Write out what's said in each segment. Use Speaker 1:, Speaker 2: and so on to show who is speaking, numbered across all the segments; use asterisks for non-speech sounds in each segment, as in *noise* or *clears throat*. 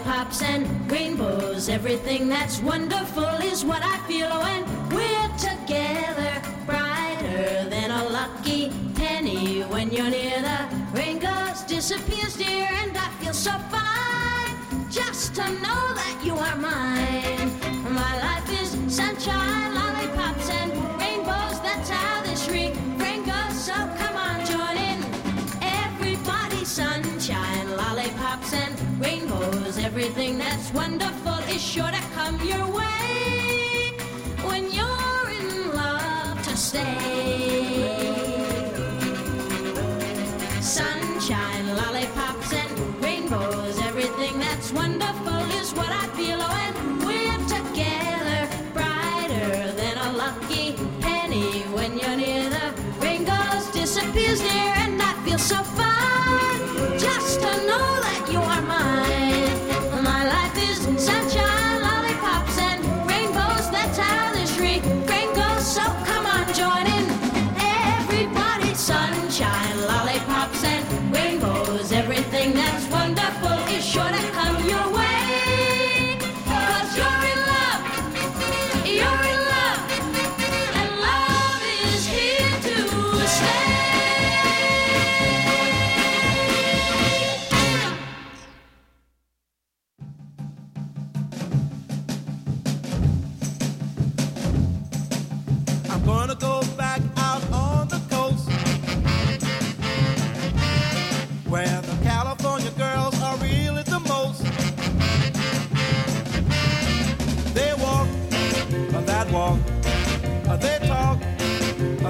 Speaker 1: lollipops and rainbows. Everything that's wonderful is what I feel oh, when we're together. Brighter than a lucky penny when you're near. The rain goes, disappears, dear, and I feel so fine just to know that you are mine. That's wonderful is sure to come your way when you're in love to stay. Sunshine, lollipops, and rainbows. Everything that's wonderful is what I feel oh, when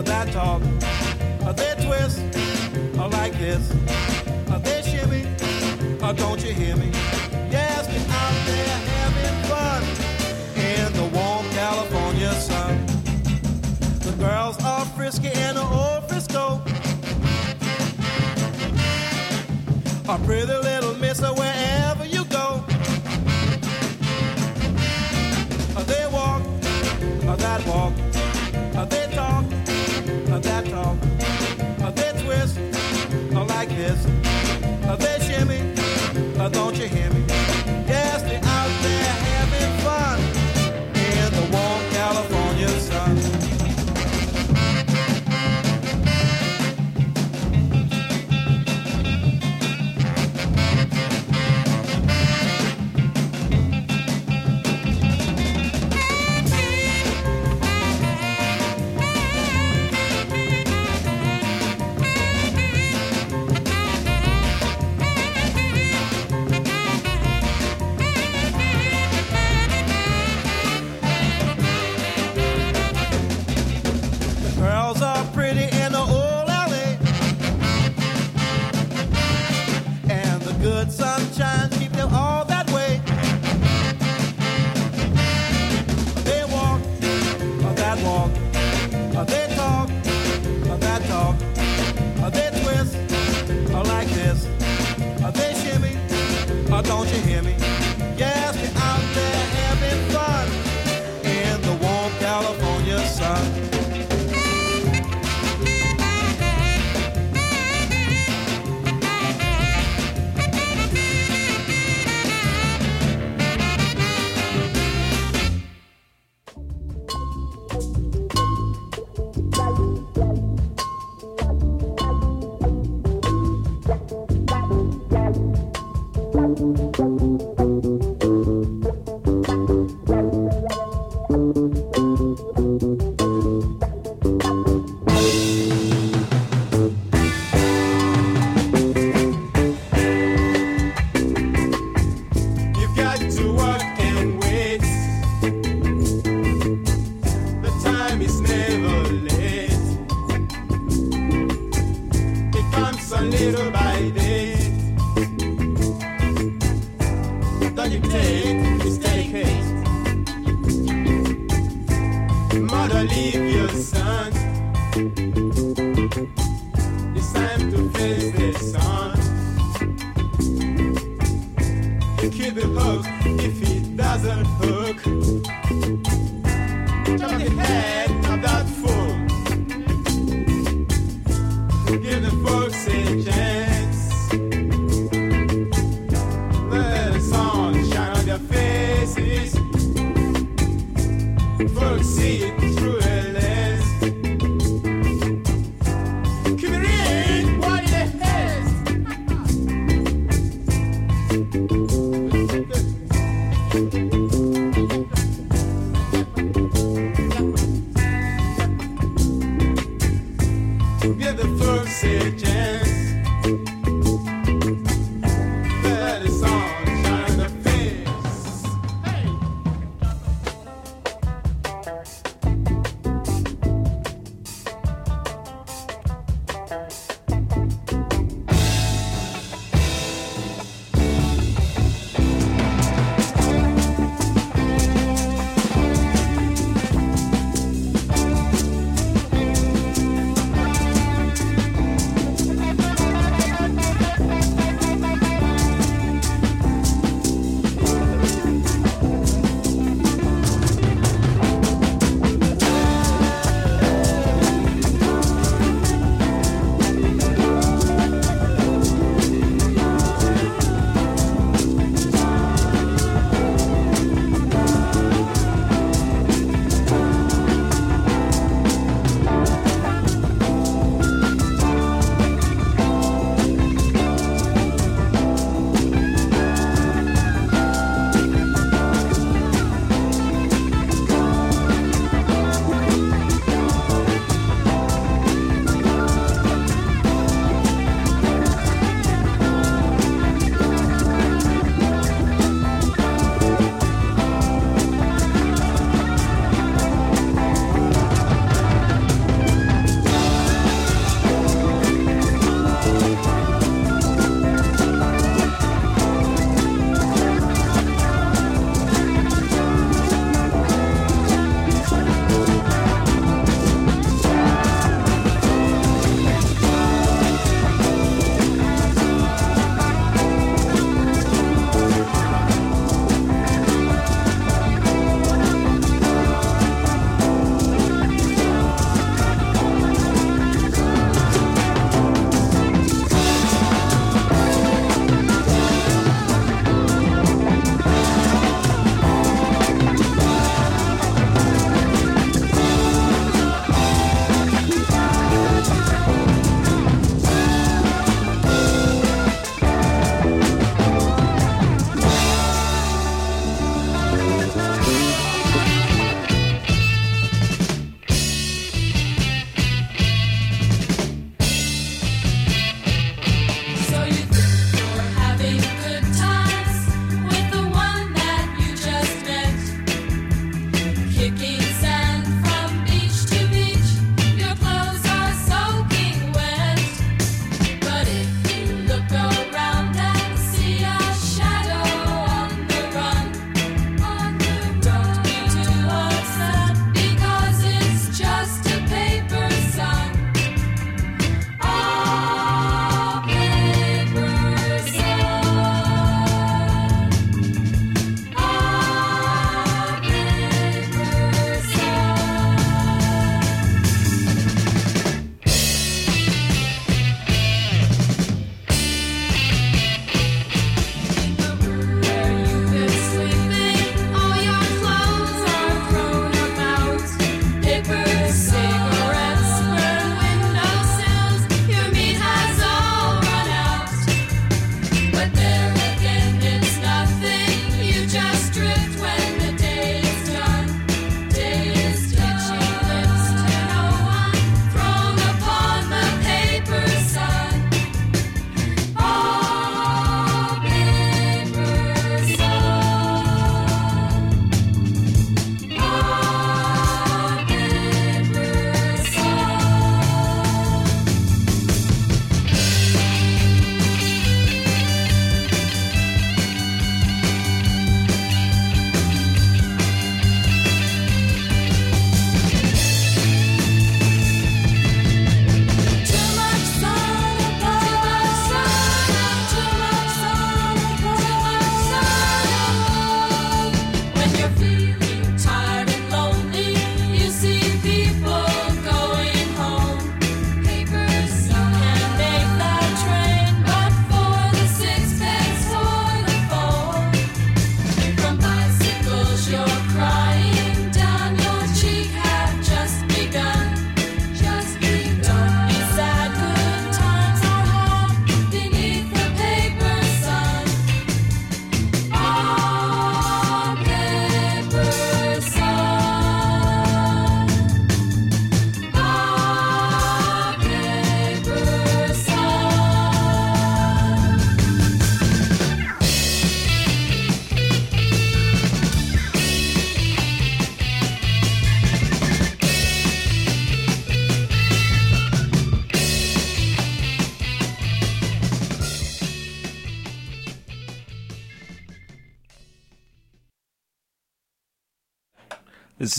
Speaker 1: that
Speaker 2: talk, they twist like this, they shimmy, don't you hear me? Yes, they're out there having fun in the warm California sun. The girls are frisky and the old Frisco. A pretty little miss wherever you go. They walk, that walk, they talk, that talk, they twist like this, they shimmy, don't you hear me? Yes, they're out there having fun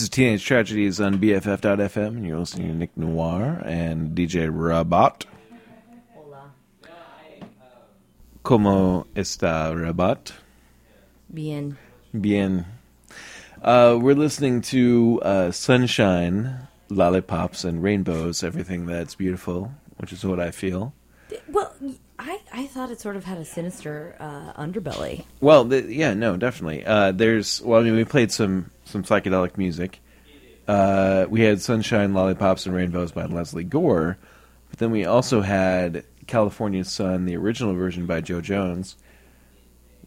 Speaker 3: is
Speaker 4: Teenage Tragedies on BFF.FM, and you're listening to Nick Noir and DJ Rabat. ¿Cómo está Rabat?
Speaker 5: Bien.
Speaker 4: Bien. Uh, we're listening to uh, Sunshine, Lollipops, and Rainbows, everything that's beautiful, which is what I feel.
Speaker 5: Well, I, thought it sort of had a sinister uh, underbelly.
Speaker 4: Well, th- yeah, no, definitely. Uh, there's well, I mean, we played some some psychedelic music. Uh, we had "Sunshine, Lollipops, and Rainbows" by Lesley Gore, but then we also had "California Sun," the original version by Joe Jones.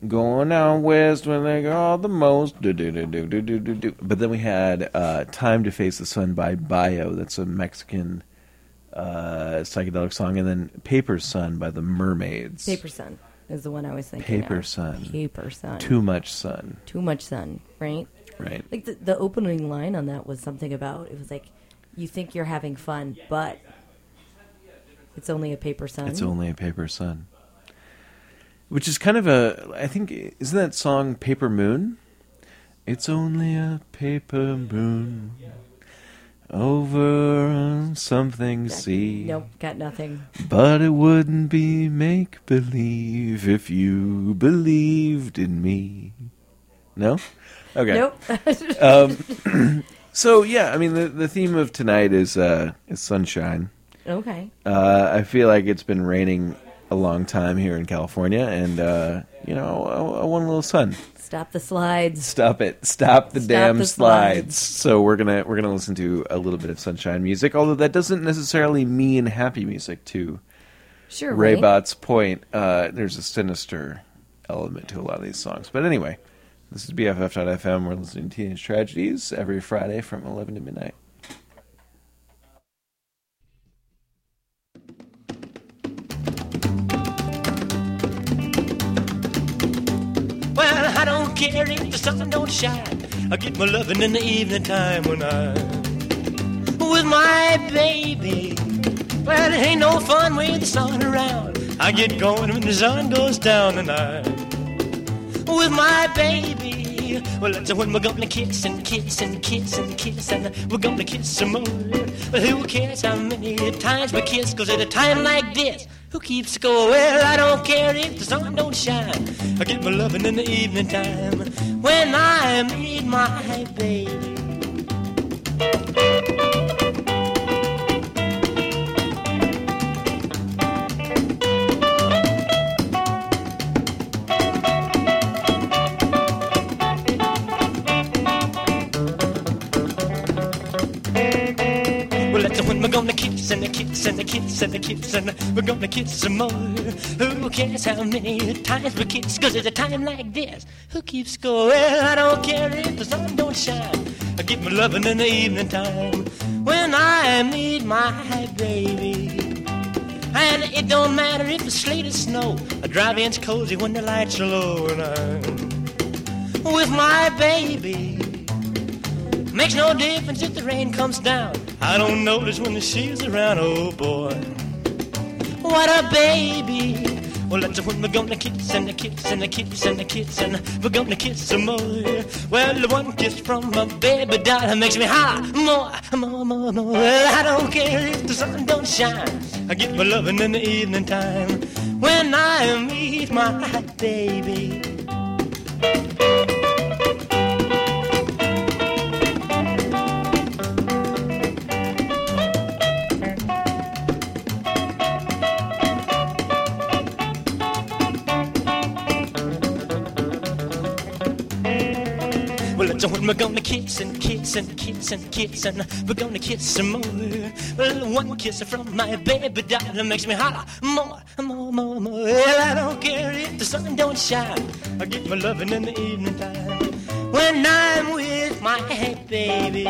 Speaker 4: Going out west when they go the most. But then we had uh, "Time to Face the Sun" by Bio. That's a Mexican uh, psychedelic song, and then "Paper Sun" by the Murmaids.
Speaker 5: Paper Sun is the one I was thinking.
Speaker 4: Paper
Speaker 5: of.
Speaker 4: Sun.
Speaker 5: Paper Sun.
Speaker 4: Too much sun,
Speaker 5: Too much sun, right?
Speaker 4: right?
Speaker 5: Like the, the opening line on that was something about it was like, you think you're having fun, but it's only a paper sun.
Speaker 4: It's only a paper sun. Which is kind of a, I think, isn't that song Paper Moon? It's only a paper moon over something sea.
Speaker 5: Nope, got nothing.
Speaker 4: But it wouldn't be make believe if you believed in me. No? Okay.
Speaker 5: Nope. *laughs*
Speaker 4: Um, *clears throat* so yeah, I mean the the theme of tonight is uh is sunshine.
Speaker 5: okay.
Speaker 4: Uh, I feel like it's been raining a long time here in California, and uh, you know, I, I want a little sun.
Speaker 5: Stop the slides.
Speaker 4: Stop it! Stop the
Speaker 5: Stop
Speaker 4: damn
Speaker 5: the
Speaker 4: slides.
Speaker 5: slides.
Speaker 4: So we're gonna we're gonna listen to a little bit of sunshine music, although that doesn't necessarily mean happy music. To
Speaker 5: Sure.
Speaker 4: Ray
Speaker 5: right?
Speaker 4: Point, uh, there's a sinister element to a lot of these songs. But anyway, this is BFF.FM. We're listening to Teenage Tragedies every Friday from 11 to midnight.
Speaker 6: If the sun don't shine. I get my loving in the evening time when I'm with my baby. Well, it ain't no fun with the sun around. I get going when the sun goes down and I'm with my baby. Well, that's when we're gonna kiss and kiss and kiss and kiss and we're gonna kiss some more. Well, who cares how many times we kiss? Cause at a time like this, who keeps score? Well, I don't care if the sun don't shine. I get my loving in the evening time when I meet my baby. And the kiss and the kiss and the kiss and we're gonna kiss some more. Who cares how many times we kiss? Cause at a time like this, who keeps score? Well, I don't care if the sun don't shine. I get my loving in the evening time when I meet my baby. And it don't matter if it's sleet or snow. I drive-in's cozy when the lights are low and I'm with my baby. Makes no difference if the rain comes down. I don't notice when the she's around. Oh boy, what a baby. Well, that's when we're gonna kiss and a kiss and a kiss and a kiss and we're gonna kiss some more. Well, the one kiss from my baby doll makes me holler more, more, more, more. Well, I don't care if the sun don't shine. I get my loving in the evening time when I meet my baby. When we're gonna kiss and kiss and kiss and kiss and we're gonna kiss some more. Well, one kiss from my baby doll makes me holler more, more, more, more. Well, I don't care if the sun don't shine. I get my loving in the evening time when I'm with my. Baby,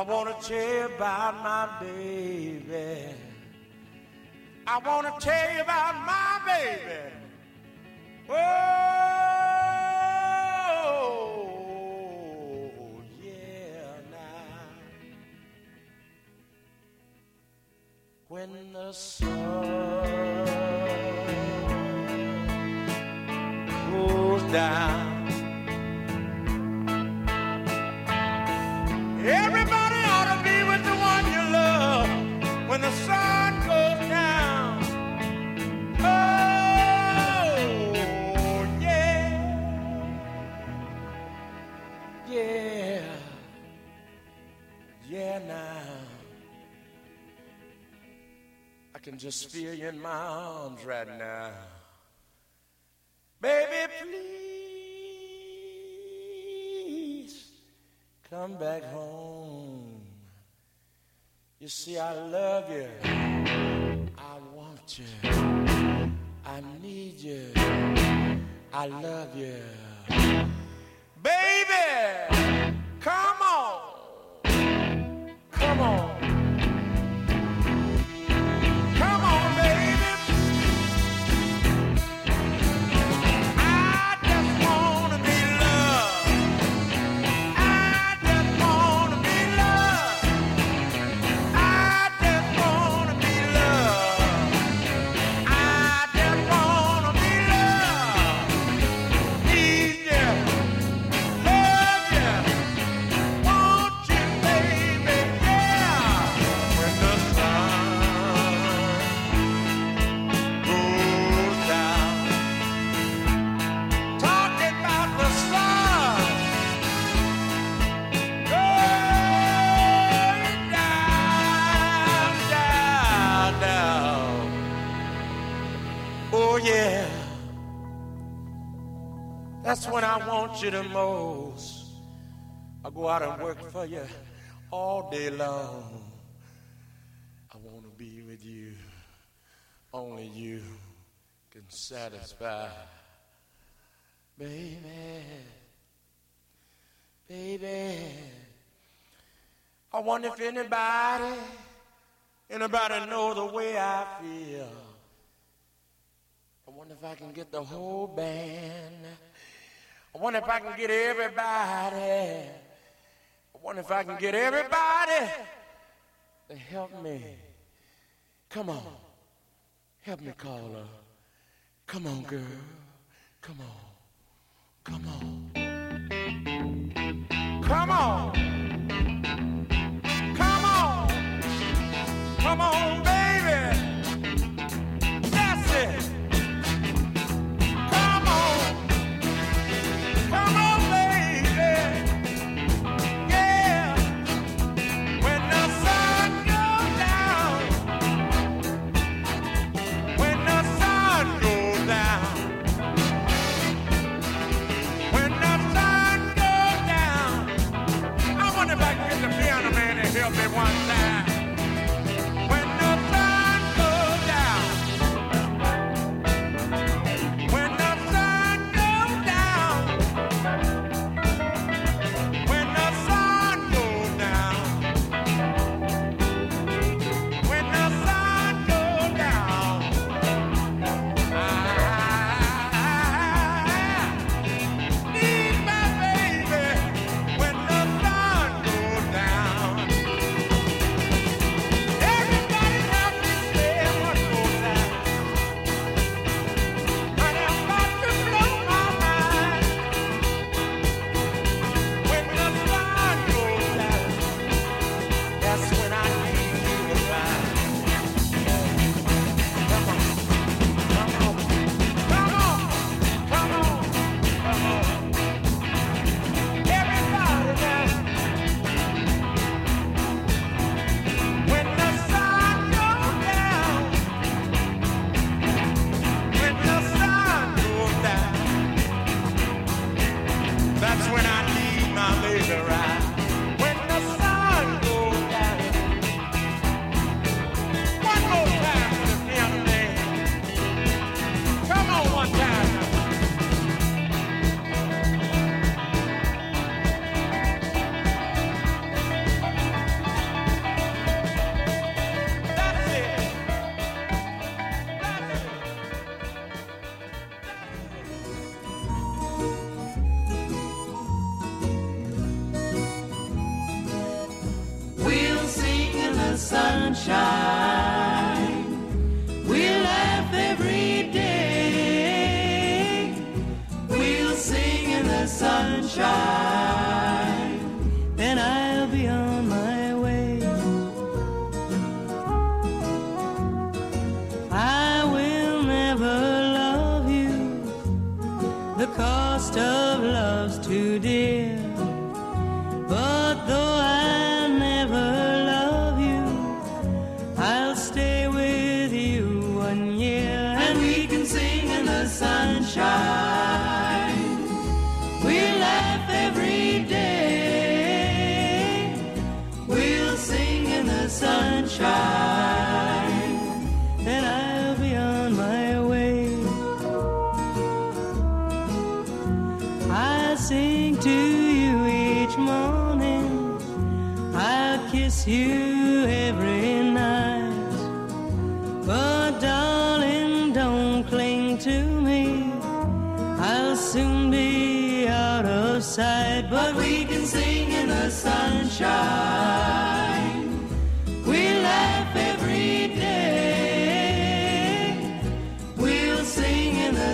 Speaker 7: I want to tell you about my baby. I want to tell you about my baby. Come back home. You see, I love you. I want you. I need you. I love you. Baby, come that's when I want you the most. I go out and work for you all day long. I want to be with you. Only you can satisfy, baby, baby. I wonder if anybody, anybody know the way I feel. I wonder if I can get the whole band. I wonder if I can get everybody. I wonder if I can get everybody to help me. Come on. Help me call her. Come on, girl. Come on. Come on. Come on.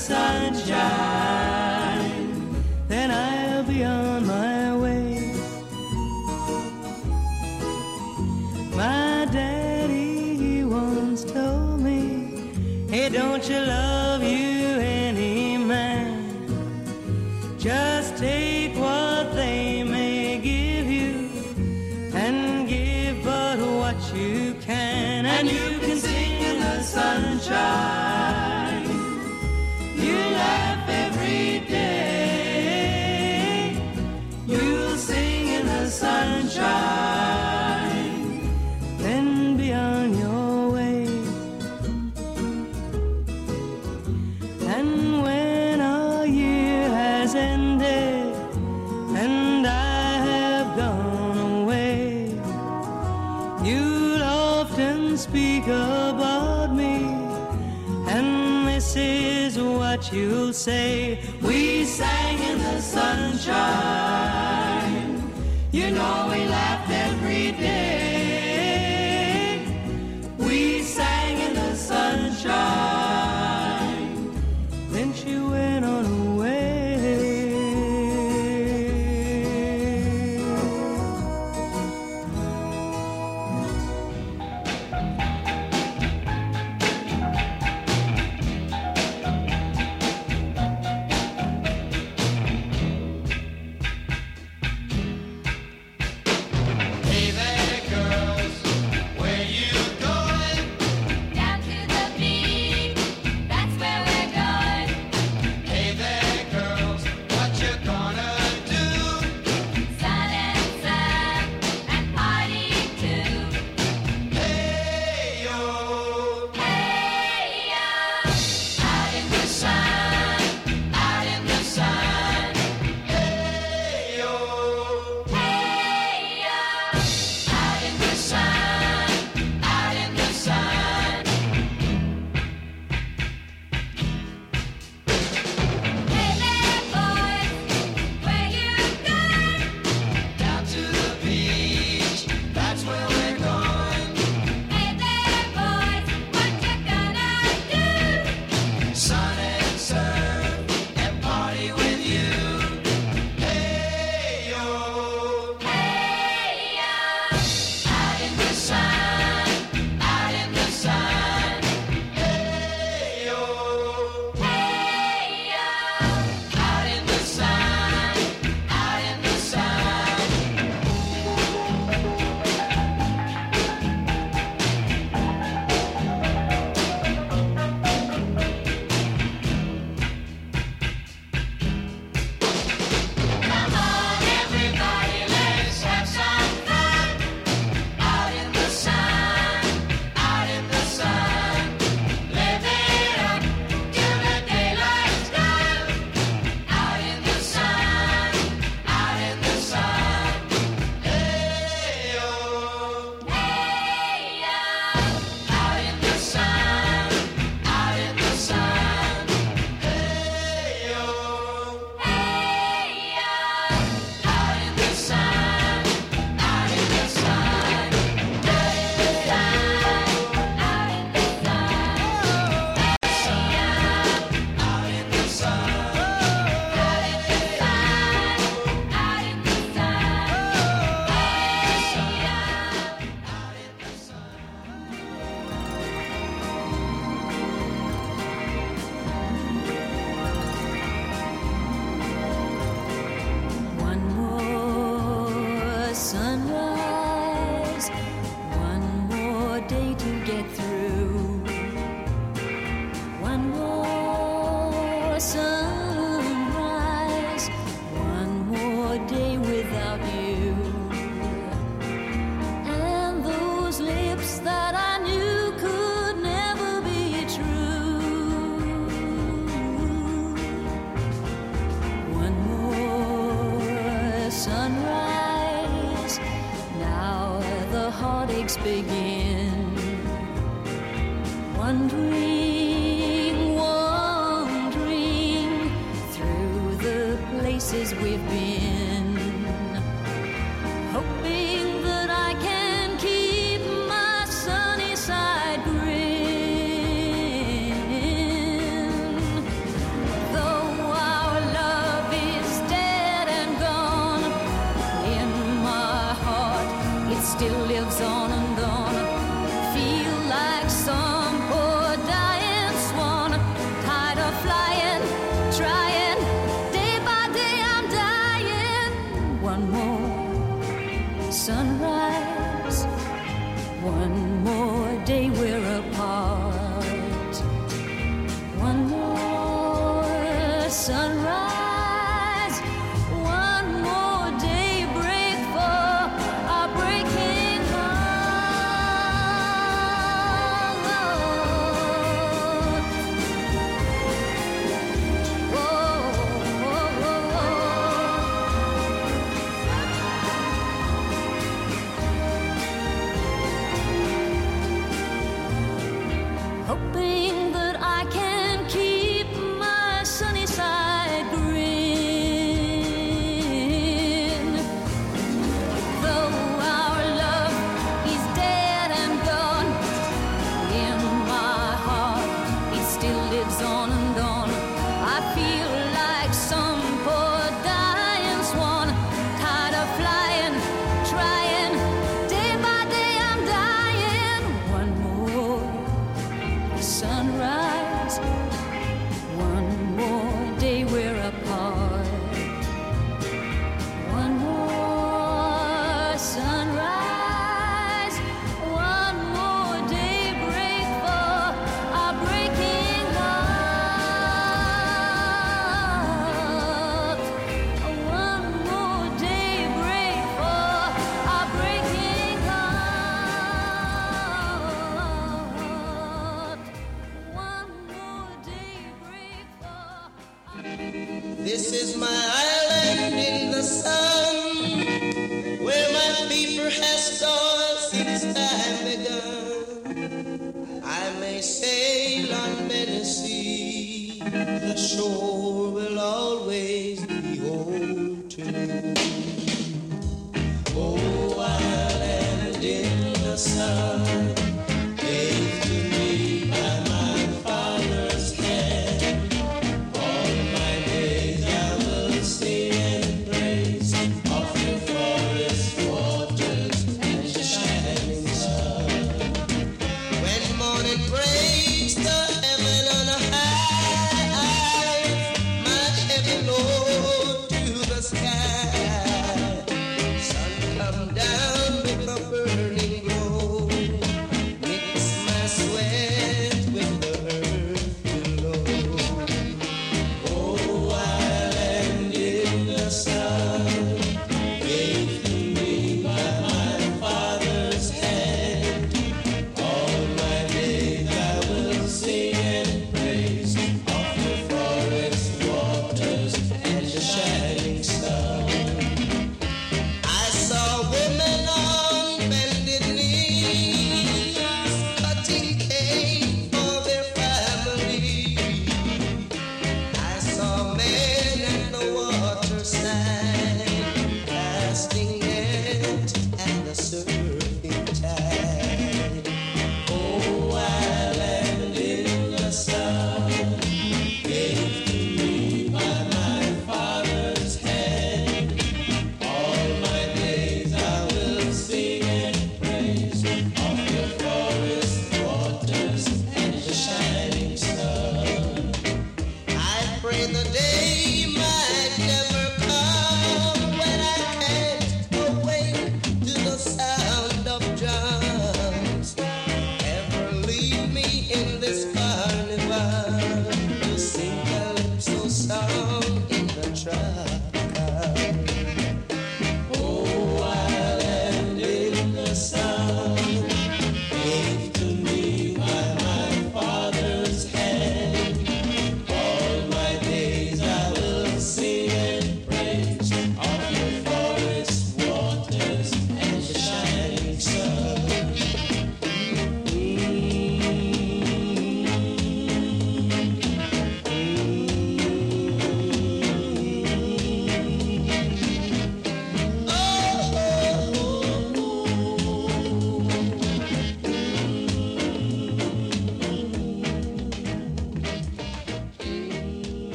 Speaker 8: Sunshine.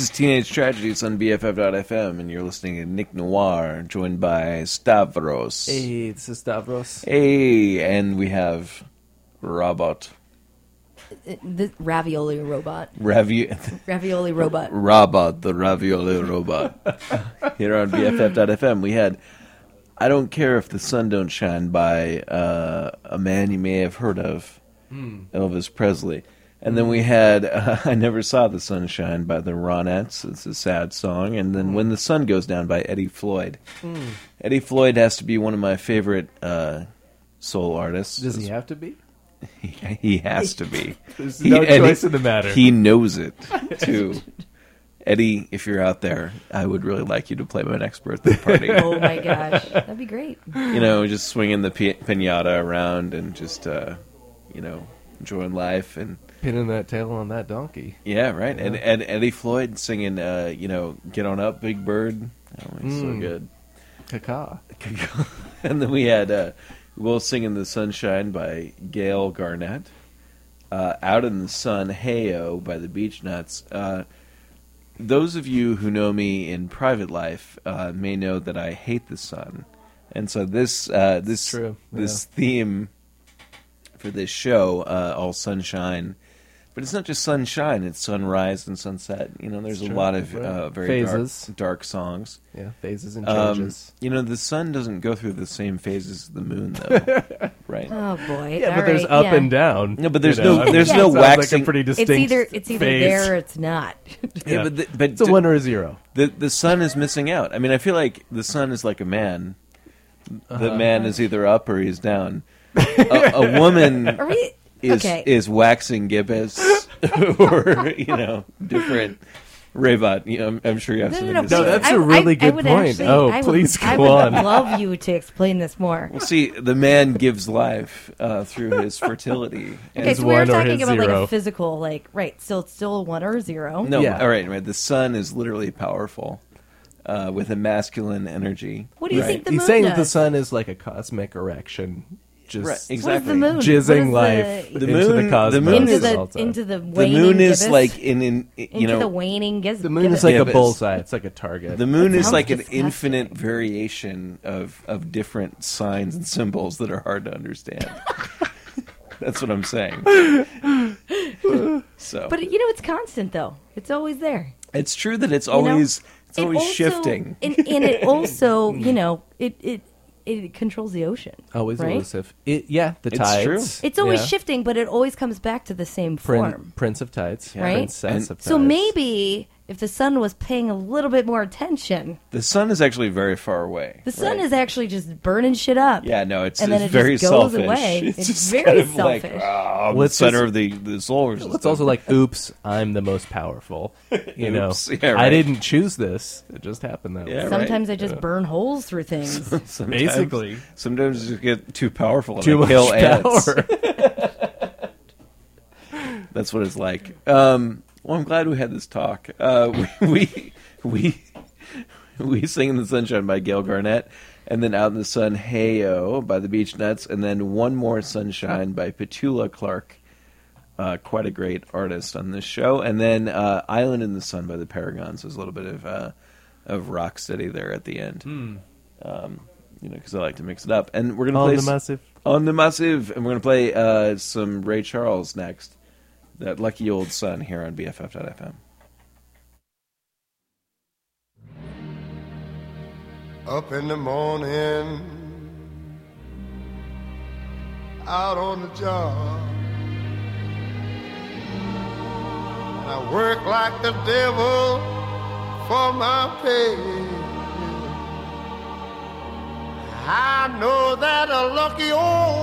Speaker 4: Is Teenage Tragedies on BFF.fm, and you're listening to Nick Noir, joined by Stavros.
Speaker 9: Hey, this is Stavros.
Speaker 4: Hey, and we have Robot.
Speaker 5: The ravioli robot.
Speaker 4: Ravi- *laughs*
Speaker 5: Ravioli robot.
Speaker 4: Robot, the ravioli robot. *laughs* Here on BFF.fm, we had I Don't Care If the Sun Don't Shine by uh, a man you may have heard of,
Speaker 9: Hmm.
Speaker 4: Elvis Presley. And then we had uh, *laughs* I Never Saw the Sunshine by the Ronettes. It's a sad song. And then When the Sun Goes Down by Eddie Floyd.
Speaker 9: Hmm.
Speaker 4: Eddie Floyd has to be one of my favorite uh, soul artists.
Speaker 9: Does he have to be?
Speaker 4: He, *laughs* he has to be. *laughs*
Speaker 9: There's
Speaker 4: He-
Speaker 9: no choice
Speaker 4: he-
Speaker 9: in the matter.
Speaker 4: He knows it too. Eddie, if you're out there, I would really like you to play my next birthday party.
Speaker 5: Oh my gosh, that'd be great.
Speaker 4: you know, just swinging the pi- pinata around and just, uh, you know, enjoying life and
Speaker 9: Pinning that tail on that donkey.
Speaker 4: yeah, right. And,
Speaker 9: Yeah.
Speaker 4: and Eddie Floyd singing, uh, you know, "Get on up, Big Bird." Oh, he's so
Speaker 9: Mm.
Speaker 4: good.
Speaker 9: Caca. *laughs*
Speaker 4: and then we had uh, "We'll Sing in the Sunshine" by Gail Garnett. Uh, "Out in the Sun," "Heyo" by the Beach Nuts. Uh, those of you who know me in private life uh, may know that I hate the sun, and so this uh, this
Speaker 9: true,
Speaker 4: this theme for this show, uh, all sunshine. But it's not just sunshine; it's sunrise and sunset. You know, there's a lot of
Speaker 9: right.
Speaker 4: uh, very
Speaker 9: Phases.
Speaker 4: dark, dark songs.
Speaker 9: Yeah, phases and
Speaker 4: Um,
Speaker 9: changes.
Speaker 4: you know, the sun doesn't go through the same phases as the moon, though, *laughs* right?
Speaker 5: Oh boy.
Speaker 9: Yeah,
Speaker 5: All
Speaker 9: but there's
Speaker 5: right,
Speaker 9: up
Speaker 5: yeah.
Speaker 9: and down.
Speaker 4: No, but there's
Speaker 9: you know?
Speaker 4: no-
Speaker 9: I mean,
Speaker 4: there's
Speaker 9: it
Speaker 4: no
Speaker 9: sounds like a
Speaker 4: waxing-
Speaker 9: pretty
Speaker 5: It's
Speaker 9: distinct
Speaker 5: either it's either
Speaker 9: phase.
Speaker 5: there or it's not. *laughs*
Speaker 4: Yeah, but the, but
Speaker 9: It's a one or a zero.
Speaker 4: The the sun is missing out. I mean, I feel like the sun is like a man. The
Speaker 9: Uh-huh.
Speaker 4: man is either up or he's down. a, a *laughs* woman
Speaker 5: Are we-
Speaker 4: is
Speaker 5: okay.
Speaker 4: is waxing gibbous *laughs* or you know different. Raybot, you know, I'm, I'm sure you have
Speaker 5: No,
Speaker 4: something
Speaker 5: no,
Speaker 4: to
Speaker 5: no.
Speaker 4: say.
Speaker 9: that's a really
Speaker 5: I- I
Speaker 9: good
Speaker 5: would
Speaker 9: point.
Speaker 5: actually-
Speaker 9: Oh,
Speaker 5: I would-
Speaker 9: please
Speaker 5: I
Speaker 9: go
Speaker 5: would
Speaker 9: on.
Speaker 5: love you to explain this more.
Speaker 4: Well, see, the man gives life uh, through his fertility. *laughs*
Speaker 5: Okay,
Speaker 9: His
Speaker 5: so we were
Speaker 9: one or
Speaker 5: talking
Speaker 9: his
Speaker 5: about like
Speaker 9: zero.
Speaker 5: a physical, like right. So it's still a one or a zero.
Speaker 4: No,
Speaker 9: Yeah.
Speaker 4: all right, right. The sun is literally powerful, uh, with a masculine energy.
Speaker 5: What do you
Speaker 4: right?
Speaker 5: think the moon
Speaker 9: He's
Speaker 5: moon
Speaker 9: saying that the sun is like a cosmic erection, just
Speaker 4: Right, exactly.
Speaker 5: the moon?
Speaker 9: Jizzing
Speaker 5: is
Speaker 9: life
Speaker 5: The,
Speaker 4: The
Speaker 9: into
Speaker 4: moon-
Speaker 9: the cosmos.
Speaker 4: the moon
Speaker 5: into
Speaker 4: is
Speaker 5: the
Speaker 9: also.
Speaker 5: into the
Speaker 4: The moon is
Speaker 5: gibbous?
Speaker 4: like in, in you
Speaker 5: into
Speaker 4: know
Speaker 5: the waning gibbous.
Speaker 9: the moon is like
Speaker 4: Yeah,
Speaker 9: a bullseye. It's like a target.
Speaker 4: the moon is
Speaker 5: sounds
Speaker 4: like an infinite variation of of different signs and symbols that are hard to understand. *laughs* That's what I'm saying. so
Speaker 5: But you know, it's constant though. It's always there.
Speaker 4: it's true that it's
Speaker 5: You know?
Speaker 4: always it's
Speaker 5: It
Speaker 4: always
Speaker 5: also-
Speaker 4: shifting.
Speaker 5: and, and it also, *laughs* you know, it it it controls the ocean.
Speaker 9: Oh, always
Speaker 5: right?
Speaker 9: elusive. It, yeah, the
Speaker 4: It's
Speaker 9: tides.
Speaker 4: true.
Speaker 5: It's always
Speaker 9: yeah.
Speaker 5: shifting, but it always comes back to the same
Speaker 9: Prin-
Speaker 5: form.
Speaker 9: Prince of Tides,
Speaker 5: Right?
Speaker 9: Princess
Speaker 4: And-
Speaker 9: of Tides.
Speaker 5: So maybe if the sun was paying a little bit more attention,
Speaker 4: The sun is actually very far away.
Speaker 5: the sun
Speaker 4: right?
Speaker 5: is actually just burning shit up.
Speaker 4: Yeah, no, it's,
Speaker 5: and then
Speaker 4: it's
Speaker 5: it
Speaker 4: very
Speaker 5: just goes
Speaker 4: selfish.
Speaker 5: away. *laughs*
Speaker 4: It's,
Speaker 5: It's
Speaker 4: just
Speaker 5: very
Speaker 4: kind of like,
Speaker 5: selfish.
Speaker 4: "Ah, I'm
Speaker 9: Let's
Speaker 4: the center
Speaker 9: just-
Speaker 4: of the the solar system.
Speaker 9: It's also like, *laughs* oops, I'm the most powerful. You know,
Speaker 4: Oops, *laughs* yeah,
Speaker 9: I didn't choose this. It just happened that
Speaker 4: Yeah,
Speaker 9: way.
Speaker 5: Sometimes I just burn holes through things.
Speaker 4: sometimes,
Speaker 9: Basically.
Speaker 4: sometimes you get too powerful and
Speaker 9: Too much
Speaker 4: kill ants.
Speaker 9: power.
Speaker 4: That's what it's like. Um, well, I'm glad we had this talk. Uh, *laughs* we we we sing in the sunshine by Gail Garnett, and then Out in the Sun, Heyo by the Beach Nuts, and then One More Sunshine by Petula Clark. Uh, quite a great artist on this show, and then uh, Island in the Sun by the Paragons. There's a little bit of uh, of rock steady there at the end. Um, you know, because I like to mix it up, and we're gonna
Speaker 9: On
Speaker 4: play
Speaker 9: the
Speaker 4: s-
Speaker 9: massive.
Speaker 4: on the massive, and we're gonna play uh, some Ray Charles next. That lucky old sun here on BFF.fm.
Speaker 10: up in the morning, out on the job. I work like the devil for my pay. I know that a lucky old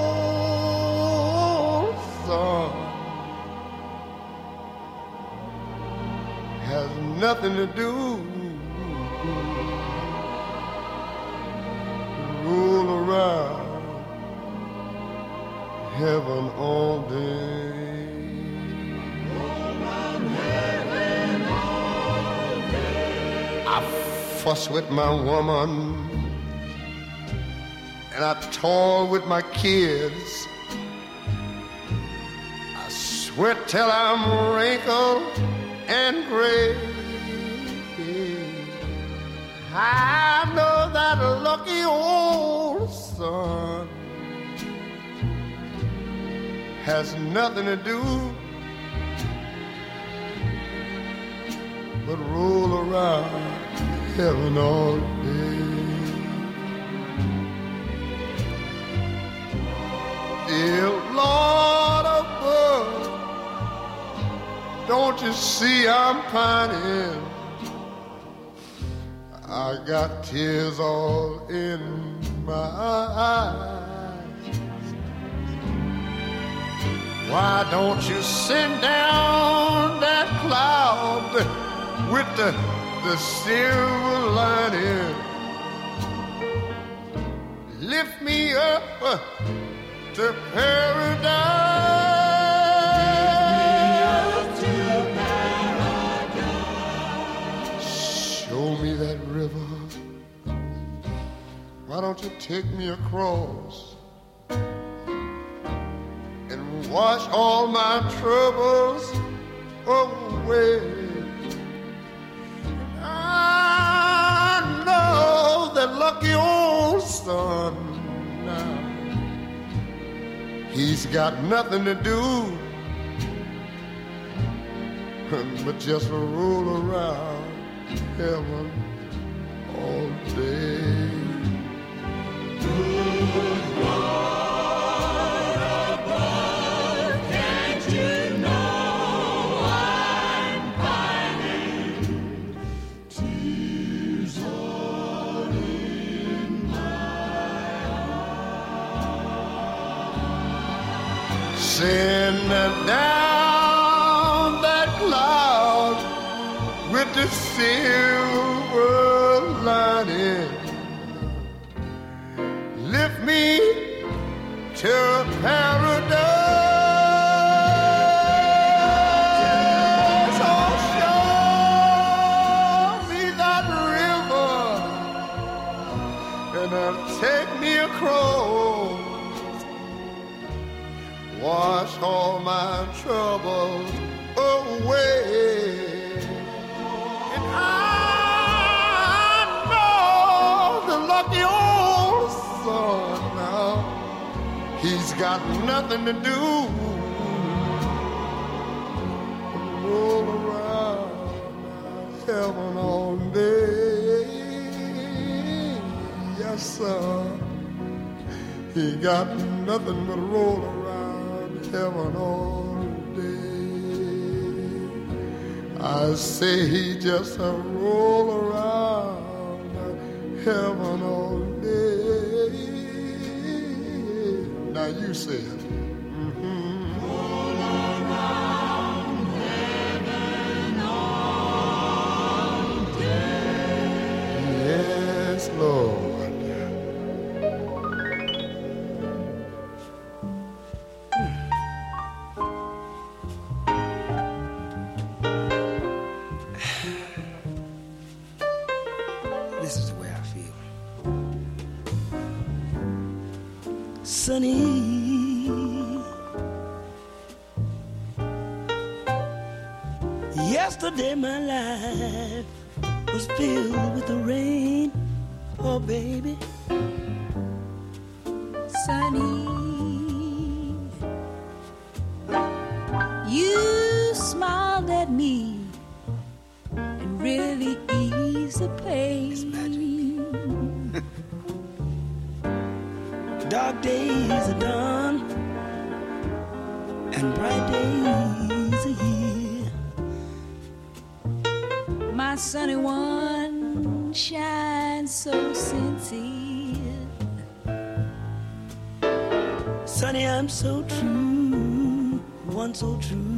Speaker 10: son has nothing to do roll around heaven all day. I fuss with my woman and I toil with my kids. I sweat till I'm wrinkled and gray. I know that lucky old sun has nothing to do but roll around heaven all day. Dear Lord don't you see I'm pining? I got tears all in my eyes. Why don't you send down that cloud with the, the silver lining? Lift me up to paradise. Why don't you take me across and wash all my troubles away? I know that lucky old son now. He's got nothing to do *laughs* but just roll around heaven all day. Send down that cloud with the silver got nothing to do. but Roll around heaven all day. Yes, sir. He got nothing but roll around heaven all day. I say he just a roll around heaven
Speaker 11: Is the way I feel. Sunny. Yesterday my life was filled with the rain. Oh, baby.
Speaker 12: Sunny, you smiled at me and really eased the pain. *laughs*
Speaker 11: Dark days are done and bright days are here.
Speaker 12: My sunny one shines so sincere.
Speaker 11: Sonny, I'm so true, one so true.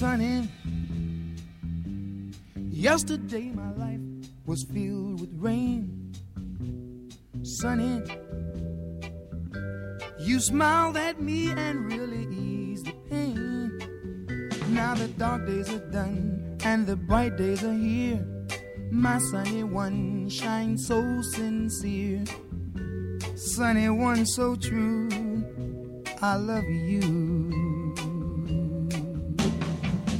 Speaker 12: Sunny.
Speaker 13: Yesterday my life was filled with rain. Sunny. You smiled at me and really eased the pain. Now the dark days are done and the bright days are here. My sunny one shines so sincere. Sunny one so true. I love you.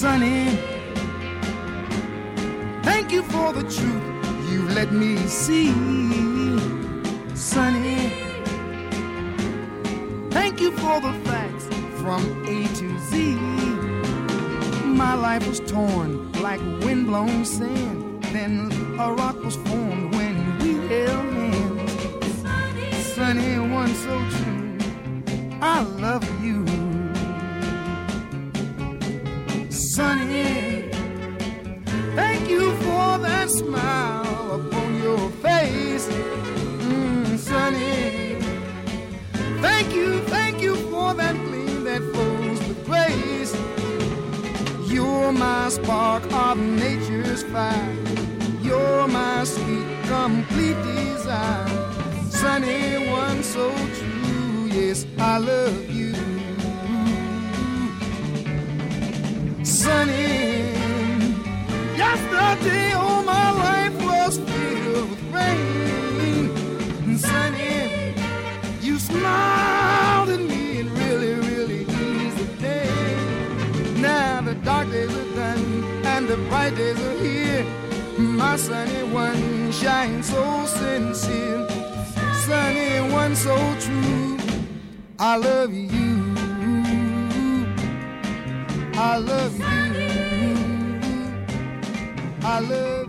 Speaker 13: Sunny, thank you for the truth you've let me see. Sunny, thank you for the facts from A to Z. My life was torn like windblown sand. Then a rock was formed when we held hands. Sunny, one so true. I love Sunny, thank you, thank you for that gleam that flows with grace. You're my spark of nature's fire. You're my sweet, complete desire. Sunny, one so true. Yes, I love you. Sunny, yesterday all my life was filled with rain. Smiled at me and really, really eased the day. Now the dark days are done and the bright days are here. My sunny one shines so sincere, sunny one so true. I love you. I love you. I love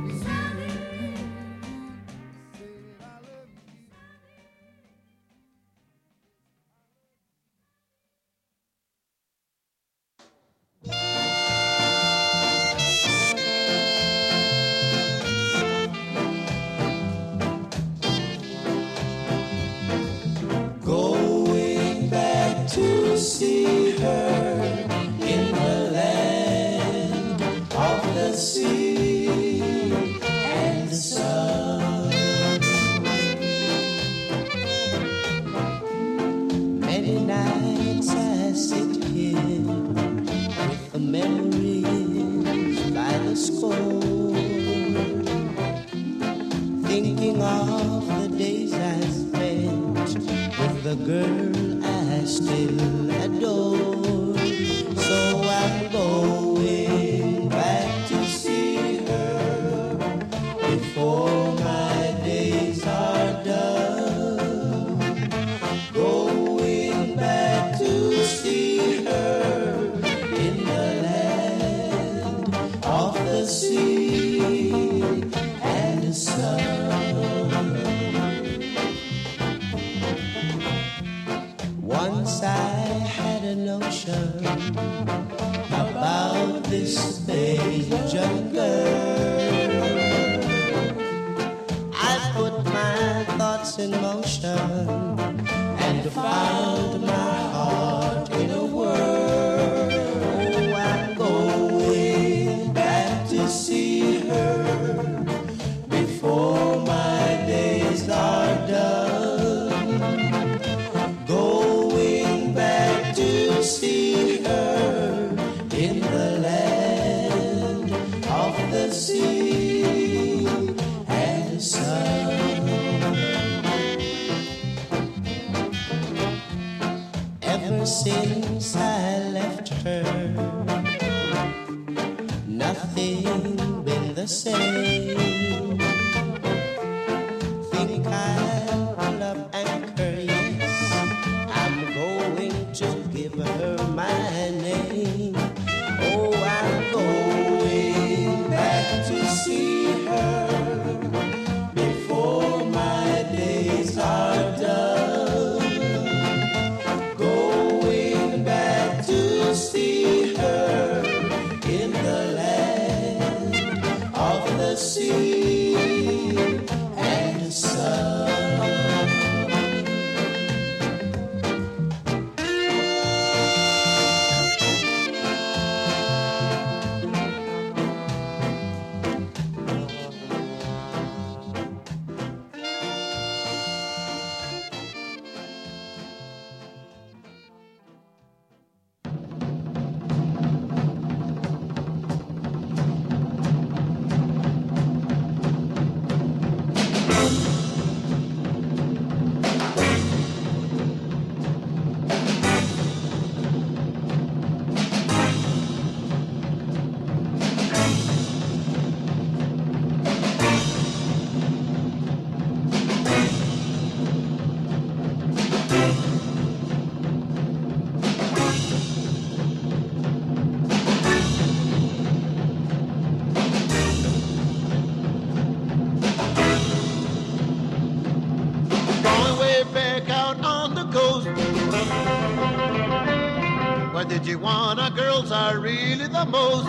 Speaker 2: girls are really the most.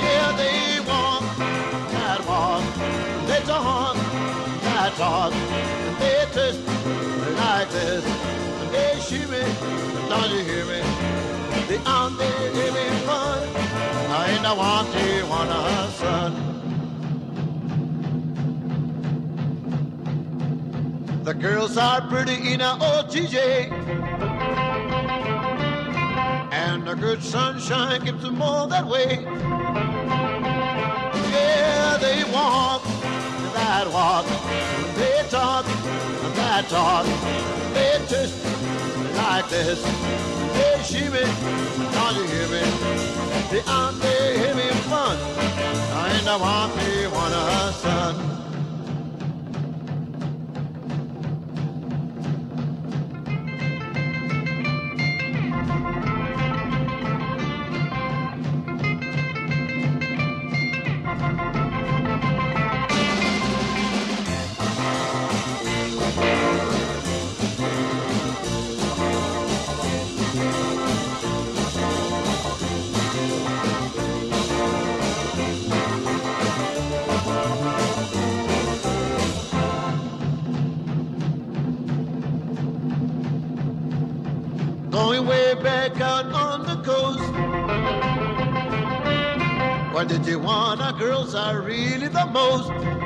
Speaker 2: Yeah, they walk that walk. They talk that talk. They twist like this. And they shimmy. Don't you hear me? They on there having fun. I ain't the one Tijuana son. The girls are pretty in a OTJ. And good sunshine keeps them all that way. Yeah, they walk that walk. They talk that talk. They twist like this. They shimmy, don't you hear me? They on there having fun. I ain't the one they want son. Or did you want to. girls are really the most? Yeah,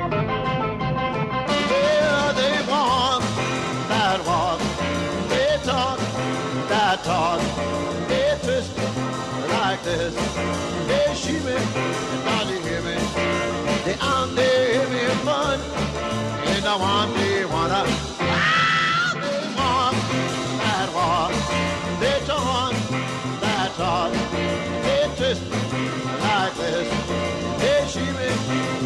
Speaker 2: they want that walk, they talk that talk, they twist like this, they shimmy and hear me? they on they me fun, and I want they wanna. Ah, they walk that walk, they talk that talk, they twist. Yes, hey, she may.